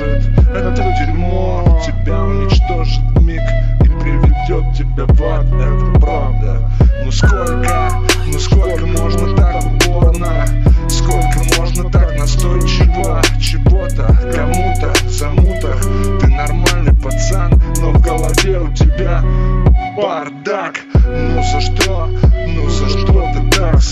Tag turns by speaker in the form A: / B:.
A: уничтожит Это твое дерьмо Тебя уничтожит миг И приведет тебя в ад Это правда. Ну сколько, ну сколько можно так упорно? Сколько можно так настойчиво? Чего-то, кому-то, замута. Ты нормальный пацан Но в голове у тебя бардак. Ну за что, ну за что ты так